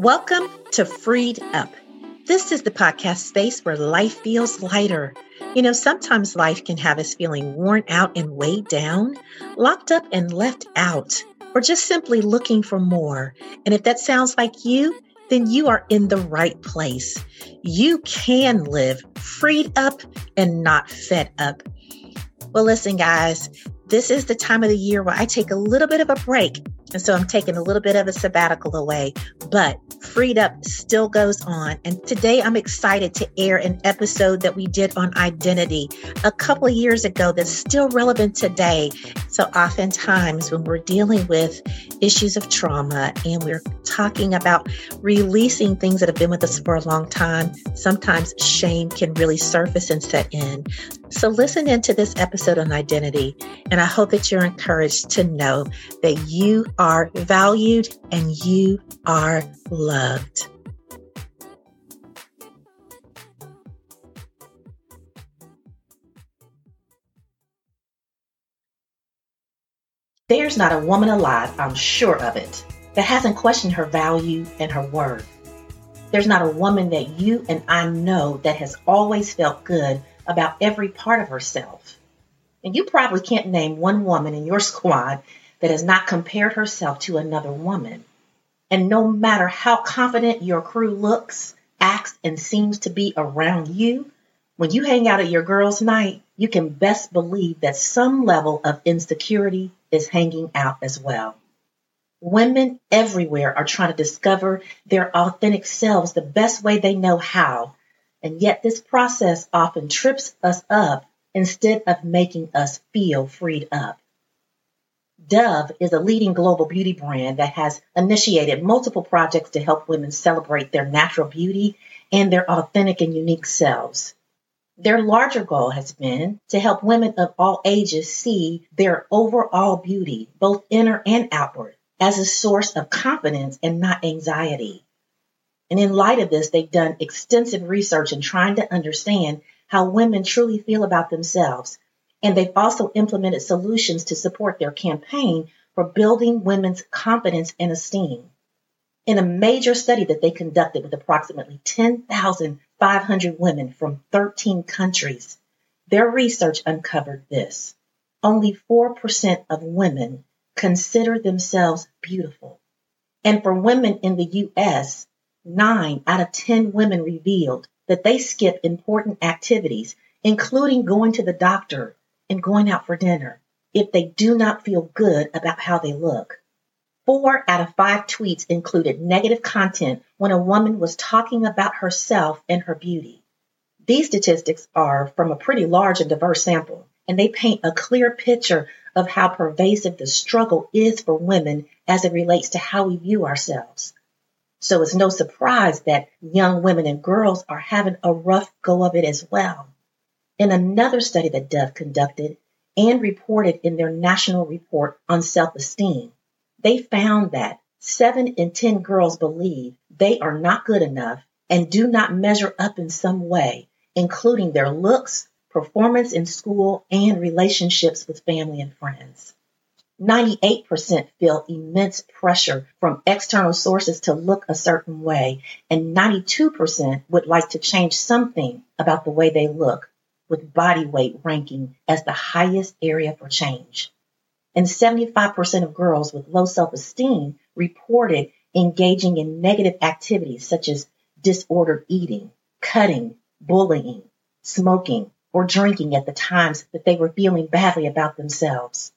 Welcome to Freed Up. This is the podcast space where life feels lighter. You know, sometimes life can have us feeling worn out and weighed down, locked up and left out, or just simply looking for more. And if that sounds like you, then you are in the right place. You can live freed up and not fed up. Well, listen, guys, this is the time of the year where I take a little bit of a break. And so I'm taking a little bit of a sabbatical away, but Freed Up still goes on. And today I'm excited to air an episode that we did on identity a couple of years ago that's still relevant today. So oftentimes when we're dealing with issues of trauma and we're talking about releasing things that have been with us for a long time, sometimes shame can really surface and set in. So listen into this episode on identity, and I hope that you're encouraged to know that you are valued and you are loved. There's not a woman alive, I'm sure of it, that hasn't questioned her value and her worth. There's not a woman that you and I know that has always felt good about every part of herself. And you probably can't name one woman in your squad that has not compared herself to another woman. And no matter how confident your crew looks, acts, and seems to be around you, when you hang out at your girls' night, you can best believe that some level of insecurity is hanging out as well. Women everywhere are trying to discover their authentic selves the best way they know how and yet this process often trips us up instead of making us feel freed up. Dove is a leading global beauty brand that has initiated multiple projects to help women celebrate their natural beauty and their authentic and unique selves. Their larger goal has been to help women of all ages see their overall beauty, both inner and outward, as a source of confidence and not anxiety. And in light of this, they've done extensive research in trying to understand how women truly feel about themselves. And they've also implemented solutions to support their campaign for building women's confidence and esteem. In a major study that they conducted with approximately 10,500 women from 13 countries, their research uncovered this. Only 4% of women consider themselves beautiful. And for women in the U.S., Nine out of 10 women revealed that they skip important activities, including going to the doctor and going out for dinner, if they do not feel good about how they look. Four out of five tweets included negative content when a woman was talking about herself and her beauty. These statistics are from a pretty large and diverse sample, and they paint a clear picture of how pervasive the struggle is for women as it relates to how we view ourselves. So it's no surprise that young women and girls are having a rough go of it as well. In another study that Dove conducted and reported in their national report on self esteem, they found that seven in 10 girls believe they are not good enough and do not measure up in some way, including their looks, performance in school, and relationships with family and friends. 98% feel immense pressure from external sources to look a certain way, and 92% would like to change something about the way they look, with body weight ranking as the highest area for change. And 75% of girls with low self esteem reported engaging in negative activities such as disordered eating, cutting, bullying, smoking, or drinking at the times that they were feeling badly about themselves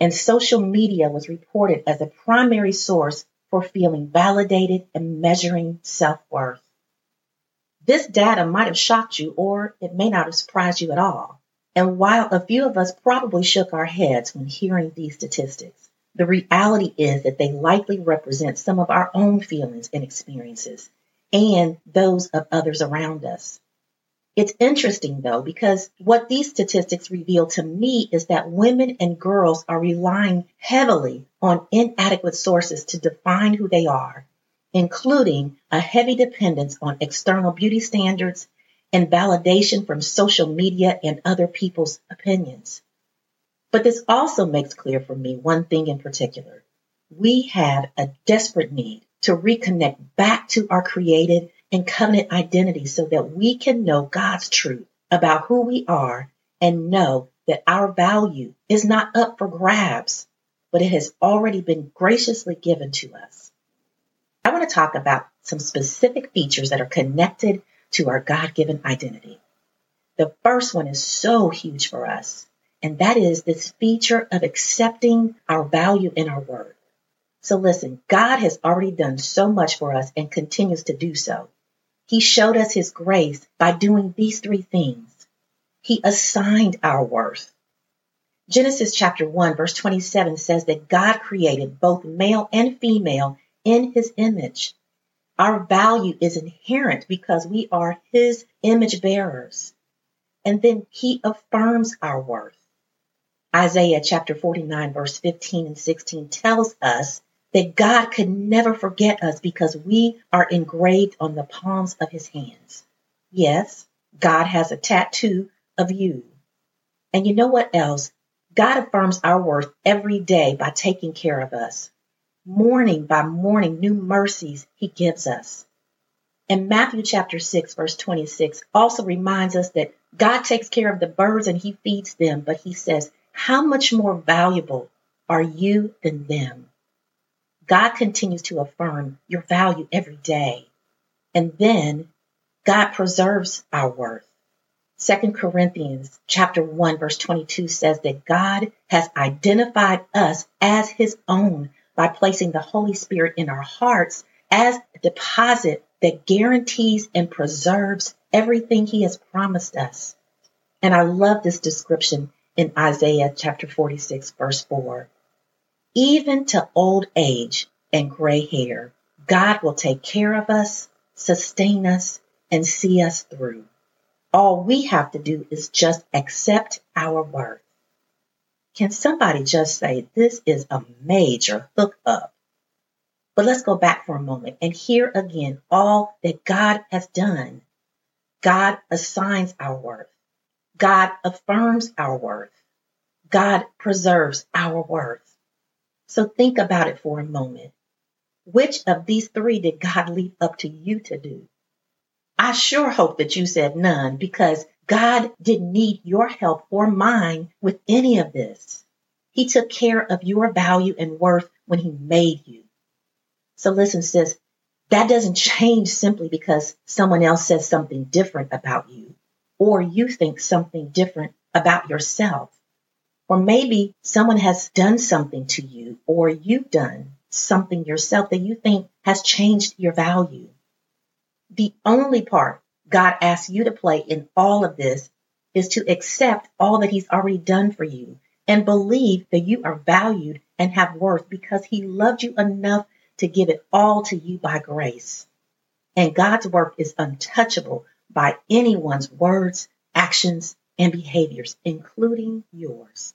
and social media was reported as a primary source for feeling validated and measuring self worth. This data might have shocked you or it may not have surprised you at all. And while a few of us probably shook our heads when hearing these statistics, the reality is that they likely represent some of our own feelings and experiences and those of others around us. It's interesting though, because what these statistics reveal to me is that women and girls are relying heavily on inadequate sources to define who they are, including a heavy dependence on external beauty standards and validation from social media and other people's opinions. But this also makes clear for me one thing in particular. We have a desperate need to reconnect back to our created and covenant identity so that we can know God's truth about who we are and know that our value is not up for grabs, but it has already been graciously given to us. I want to talk about some specific features that are connected to our God given identity. The first one is so huge for us, and that is this feature of accepting our value in our worth. So listen, God has already done so much for us and continues to do so. He showed us his grace by doing these three things. He assigned our worth. Genesis chapter 1 verse 27 says that God created both male and female in his image. Our value is inherent because we are his image bearers. And then he affirms our worth. Isaiah chapter 49 verse 15 and 16 tells us that God could never forget us because we are engraved on the palms of his hands. Yes, God has a tattoo of you. And you know what else? God affirms our worth every day by taking care of us. Morning by morning, new mercies he gives us. And Matthew chapter 6, verse 26 also reminds us that God takes care of the birds and he feeds them, but he says, How much more valuable are you than them? God continues to affirm your value every day. And then God preserves our worth. Second Corinthians chapter 1 verse 22 says that God has identified us as his own by placing the Holy Spirit in our hearts as a deposit that guarantees and preserves everything he has promised us. And I love this description in Isaiah chapter 46 verse 4. Even to old age and gray hair, God will take care of us, sustain us, and see us through. All we have to do is just accept our worth. Can somebody just say, this is a major hook up? But let's go back for a moment and hear again all that God has done. God assigns our worth. God affirms our worth. God preserves our worth. So think about it for a moment. Which of these three did God leave up to you to do? I sure hope that you said none because God didn't need your help or mine with any of this. He took care of your value and worth when he made you. So listen, sis, that doesn't change simply because someone else says something different about you or you think something different about yourself. Or maybe someone has done something to you or you've done something yourself that you think has changed your value. The only part God asks you to play in all of this is to accept all that He's already done for you and believe that you are valued and have worth because He loved you enough to give it all to you by grace. And God's work is untouchable by anyone's words, actions, and behaviors, including yours.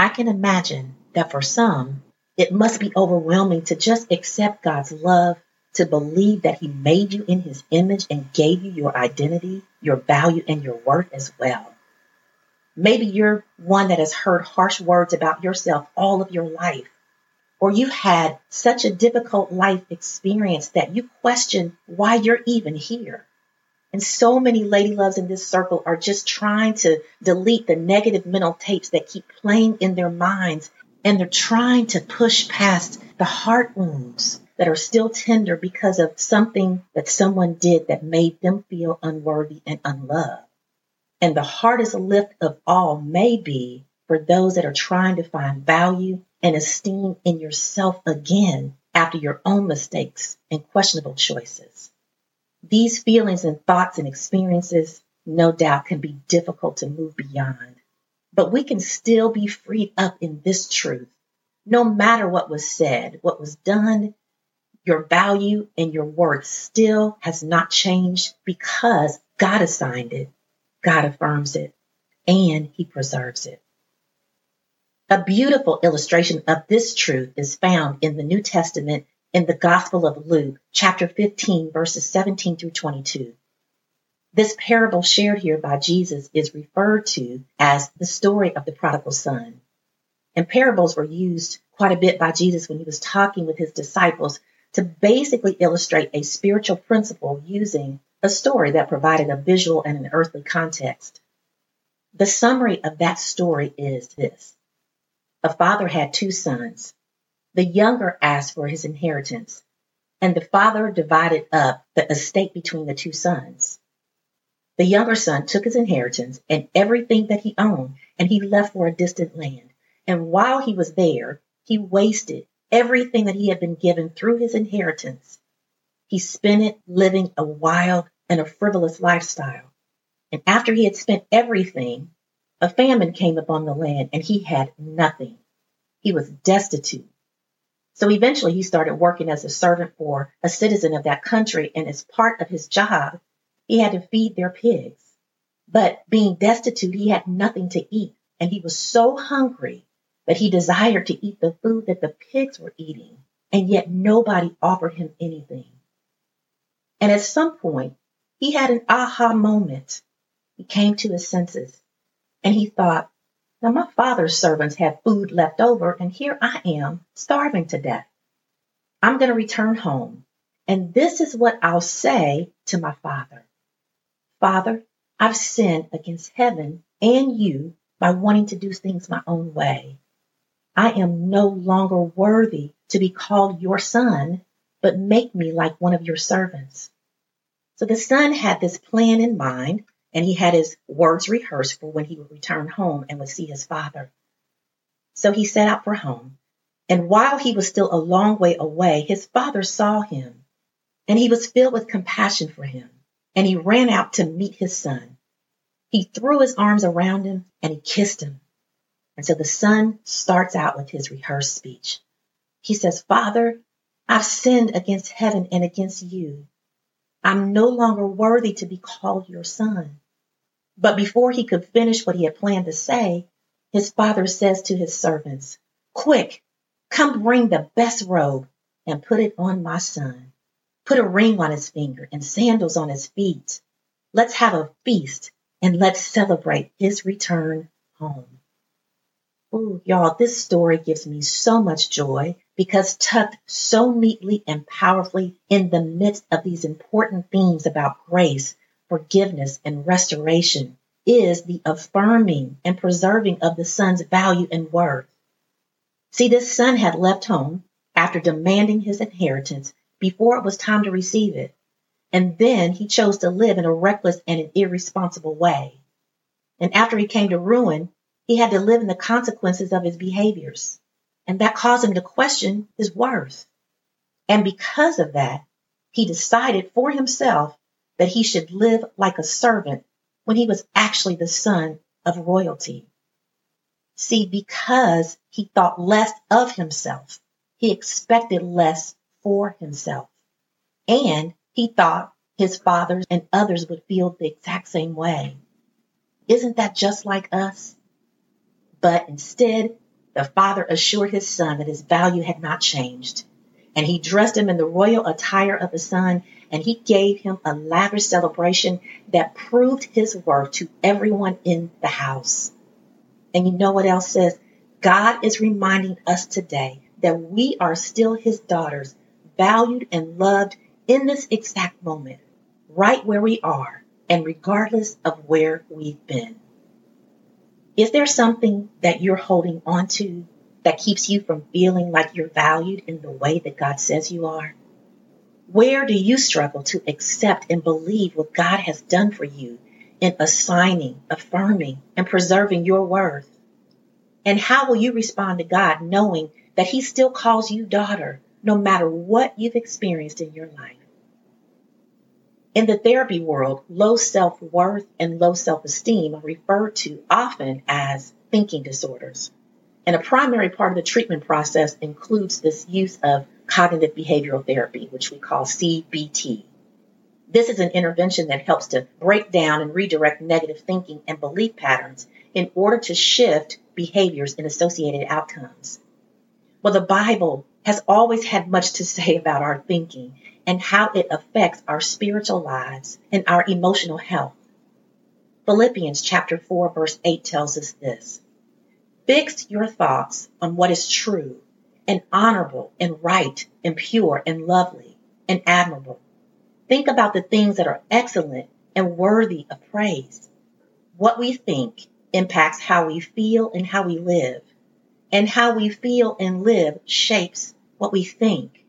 I can imagine that for some, it must be overwhelming to just accept God's love, to believe that He made you in His image and gave you your identity, your value, and your worth as well. Maybe you're one that has heard harsh words about yourself all of your life, or you've had such a difficult life experience that you question why you're even here. And so many lady loves in this circle are just trying to delete the negative mental tapes that keep playing in their minds and they're trying to push past the heart wounds that are still tender because of something that someone did that made them feel unworthy and unloved. And the hardest lift of all may be for those that are trying to find value and esteem in yourself again after your own mistakes and questionable choices. These feelings and thoughts and experiences, no doubt, can be difficult to move beyond but we can still be freed up in this truth. No matter what was said, what was done, your value and your worth still has not changed because God assigned it, God affirms it, and He preserves it. A beautiful illustration of this truth is found in the New Testament in the Gospel of Luke, chapter 15, verses 17 through 22. This parable shared here by Jesus is referred to as the story of the prodigal son. And parables were used quite a bit by Jesus when he was talking with his disciples to basically illustrate a spiritual principle using a story that provided a visual and an earthly context. The summary of that story is this. A father had two sons. The younger asked for his inheritance, and the father divided up the estate between the two sons. The younger son took his inheritance and everything that he owned, and he left for a distant land. And while he was there, he wasted everything that he had been given through his inheritance. He spent it living a wild and a frivolous lifestyle. And after he had spent everything, a famine came upon the land and he had nothing. He was destitute. So eventually he started working as a servant for a citizen of that country. And as part of his job, he had to feed their pigs. But being destitute, he had nothing to eat. And he was so hungry that he desired to eat the food that the pigs were eating. And yet nobody offered him anything. And at some point, he had an aha moment. He came to his senses and he thought, now my father's servants had food left over and here I am starving to death. I'm going to return home. And this is what I'll say to my father. Father, I've sinned against heaven and you by wanting to do things my own way. I am no longer worthy to be called your son, but make me like one of your servants. So the son had this plan in mind, and he had his words rehearsed for when he would return home and would see his father. So he set out for home. And while he was still a long way away, his father saw him, and he was filled with compassion for him, and he ran out to meet his son. He threw his arms around him and he kissed him. And so the son starts out with his rehearsed speech. He says, Father, I've sinned against heaven and against you. I'm no longer worthy to be called your son. But before he could finish what he had planned to say, his father says to his servants, Quick, come bring the best robe and put it on my son. Put a ring on his finger and sandals on his feet. Let's have a feast and let's celebrate his return home. Ooh, y'all, this story gives me so much joy because tucked so neatly and powerfully in the midst of these important themes about grace, forgiveness, and restoration is the affirming and preserving of the son's value and worth. See, this son had left home after demanding his inheritance before it was time to receive it. And then he chose to live in a reckless and an irresponsible way. And after he came to ruin, he had to live in the consequences of his behaviors. And that caused him to question his worth. And because of that, he decided for himself that he should live like a servant when he was actually the son of royalty. See, because he thought less of himself, he expected less for himself. And he thought his fathers and others would feel the exact same way. Isn't that just like us? But instead, the father assured his son that his value had not changed. And he dressed him in the royal attire of the son, and he gave him a lavish celebration that proved his worth to everyone in the house. And you know what else says? God is reminding us today that we are still his daughters, valued and loved in this exact moment, right where we are, and regardless of where we've been. Is there something that you're holding on to that keeps you from feeling like you're valued in the way that God says you are? Where do you struggle to accept and believe what God has done for you in assigning, affirming, and preserving your worth? And how will you respond to God knowing that He still calls you daughter no matter what you've experienced in your life? In the therapy world, low self worth and low self esteem are referred to often as thinking disorders. And a primary part of the treatment process includes this use of cognitive behavioral therapy, which we call CBT. This is an intervention that helps to break down and redirect negative thinking and belief patterns in order to shift behaviors and associated outcomes. Well, the Bible has always had much to say about our thinking and how it affects our spiritual lives and our emotional health. Philippians chapter 4 verse 8 tells us this. Fix your thoughts on what is true and honorable and right and pure and lovely and admirable. Think about the things that are excellent and worthy of praise. What we think impacts how we feel and how we live. And how we feel and live shapes what we think.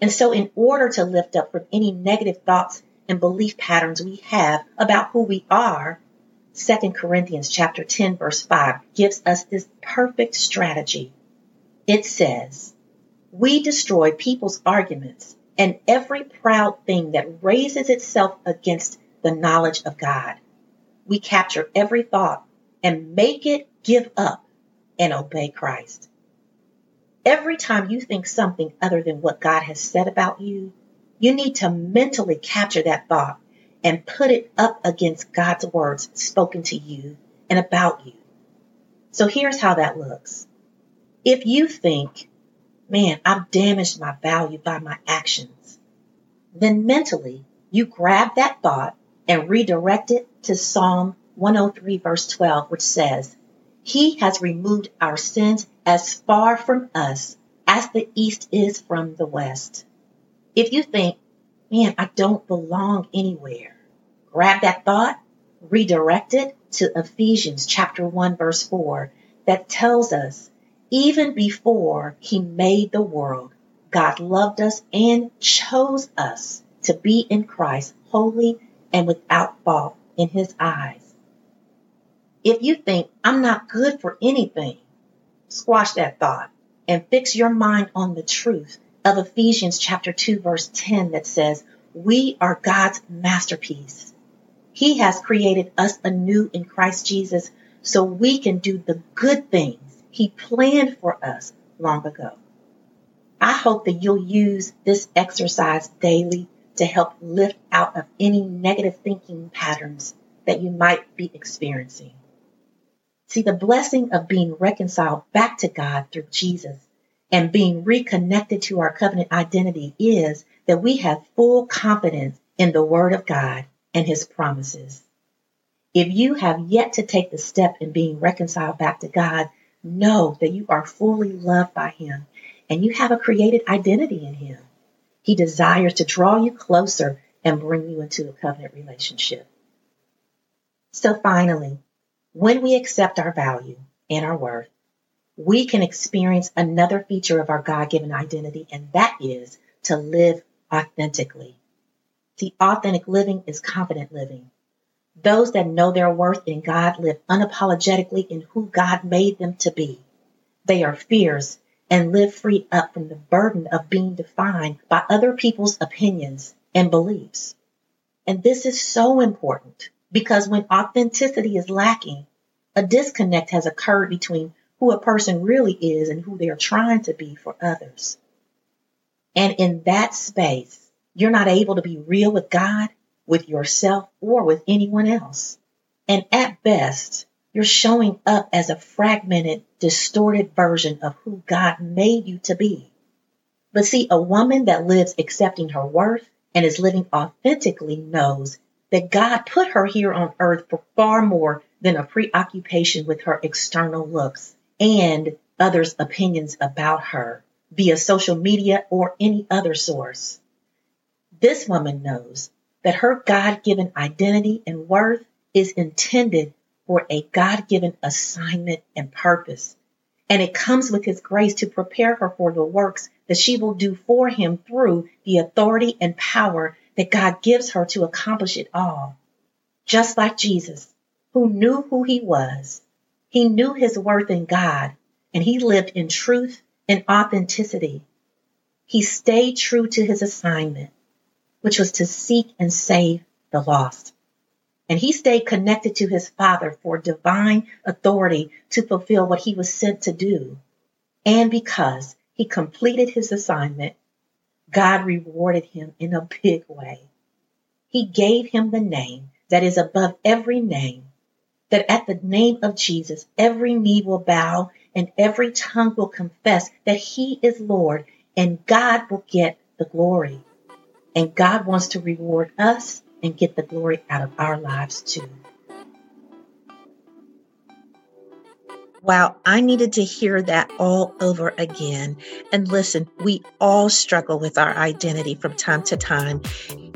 And so in order to lift up from any negative thoughts and belief patterns we have about who we are, 2 Corinthians chapter 10 verse 5 gives us this perfect strategy. It says, we destroy people's arguments and every proud thing that raises itself against the knowledge of God. We capture every thought and make it give up and obey Christ. Every time you think something other than what God has said about you, you need to mentally capture that thought and put it up against God's words spoken to you and about you. So here's how that looks. If you think, man, I've damaged my value by my actions, then mentally you grab that thought and redirect it to Psalm 103 verse 12, which says, He has removed our sins as far from us as the east is from the west. If you think, man, I don't belong anywhere, grab that thought, redirect it to Ephesians chapter 1 verse 4 that tells us even before he made the world, God loved us and chose us to be in Christ holy and without fault in his eyes. If you think I'm not good for anything, squash that thought and fix your mind on the truth of Ephesians chapter 2 verse 10 that says, we are God's masterpiece. He has created us anew in Christ Jesus so we can do the good things he planned for us long ago. I hope that you'll use this exercise daily to help lift out of any negative thinking patterns that you might be experiencing. See, the blessing of being reconciled back to God through Jesus and being reconnected to our covenant identity is that we have full confidence in the Word of God and His promises. If you have yet to take the step in being reconciled back to God, know that you are fully loved by Him and you have a created identity in Him. He desires to draw you closer and bring you into a covenant relationship. So finally, when we accept our value and our worth, we can experience another feature of our God given identity, and that is to live authentically. See, authentic living is confident living. Those that know their worth in God live unapologetically in who God made them to be. They are fierce and live free up from the burden of being defined by other people's opinions and beliefs. And this is so important because when authenticity is lacking, a disconnect has occurred between who a person really is and who they are trying to be for others. And in that space, you're not able to be real with God, with yourself, or with anyone else. And at best, you're showing up as a fragmented, distorted version of who God made you to be. But see, a woman that lives accepting her worth and is living authentically knows that God put her here on earth for far more than a preoccupation with her external looks and others' opinions about her via social media or any other source. This woman knows that her God given identity and worth is intended for a God given assignment and purpose. And it comes with His grace to prepare her for the works that she will do for Him through the authority and power that God gives her to accomplish it all. Just like Jesus, who knew who He was, He knew His worth in God, and He lived in truth and authenticity. He stayed true to His assignment, which was to seek and save the lost and he stayed connected to his father for divine authority to fulfill what he was sent to do. And because he completed his assignment, God rewarded him in a big way. He gave him the name that is above every name, that at the name of Jesus, every knee will bow and every tongue will confess that he is Lord and God will get the glory. And God wants to reward us and get the glory out of our lives too. Wow, I needed to hear that all over again. And listen, we all struggle with our identity from time to time.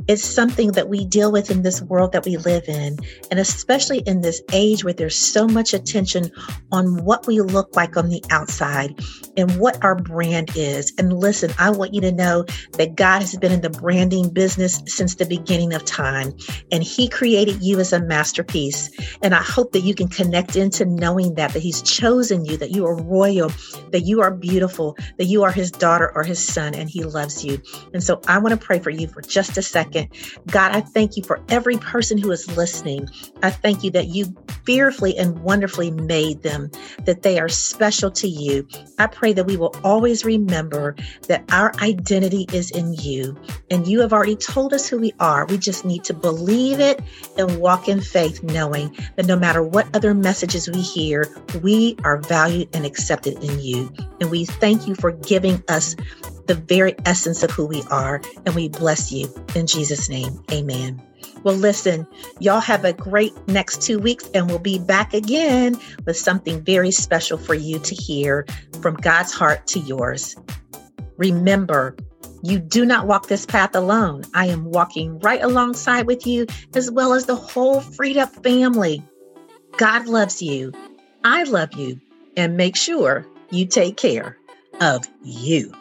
It's something that we deal with in this world that we live in. And especially in this age where there's so much attention on what we look like on the outside and what our brand is. And listen, I want you to know that God has been in the branding business since the beginning of time. And He created you as a masterpiece. And I hope that you can connect into knowing that, that He's chosen you, that you are royal, that you are beautiful, that you are His daughter or His son, and He loves you. And so I want to pray for you for just a second second. God, I thank you for every person who is listening. I thank you that you fearfully and wonderfully made them, that they are special to you. I pray that we will always remember that our identity is in you. And you have already told us who we are. We just need to believe it and walk in faith, knowing that no matter what other messages we hear, we are valued and accepted in you. And we thank you for giving us the very essence of who we are. And we bless you in Jesus' name. Amen. Well, listen, y'all have a great next two weeks, and we'll be back again with something very special for you to hear from God's heart to yours. Remember, you do not walk this path alone. I am walking right alongside with you, as well as the whole Freed Up family. God loves you. I love you. And make sure you take care of you.